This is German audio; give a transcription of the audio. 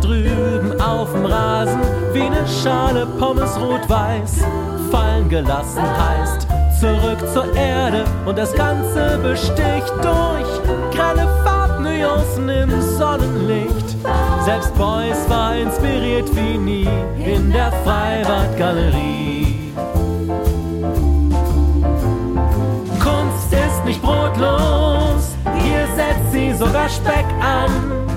drüben auf dem Rasen wie eine Schale Pommes rot-weiß. Fallen gelassen heißt zurück zur Erde und das Ganze besticht durch grelle Farbnuancen im Sonnenlicht. Selbst Beuys war inspiriert wie nie in der Freibadgalerie. Kunst ist nicht brotlos, hier setzt sie sogar Speck an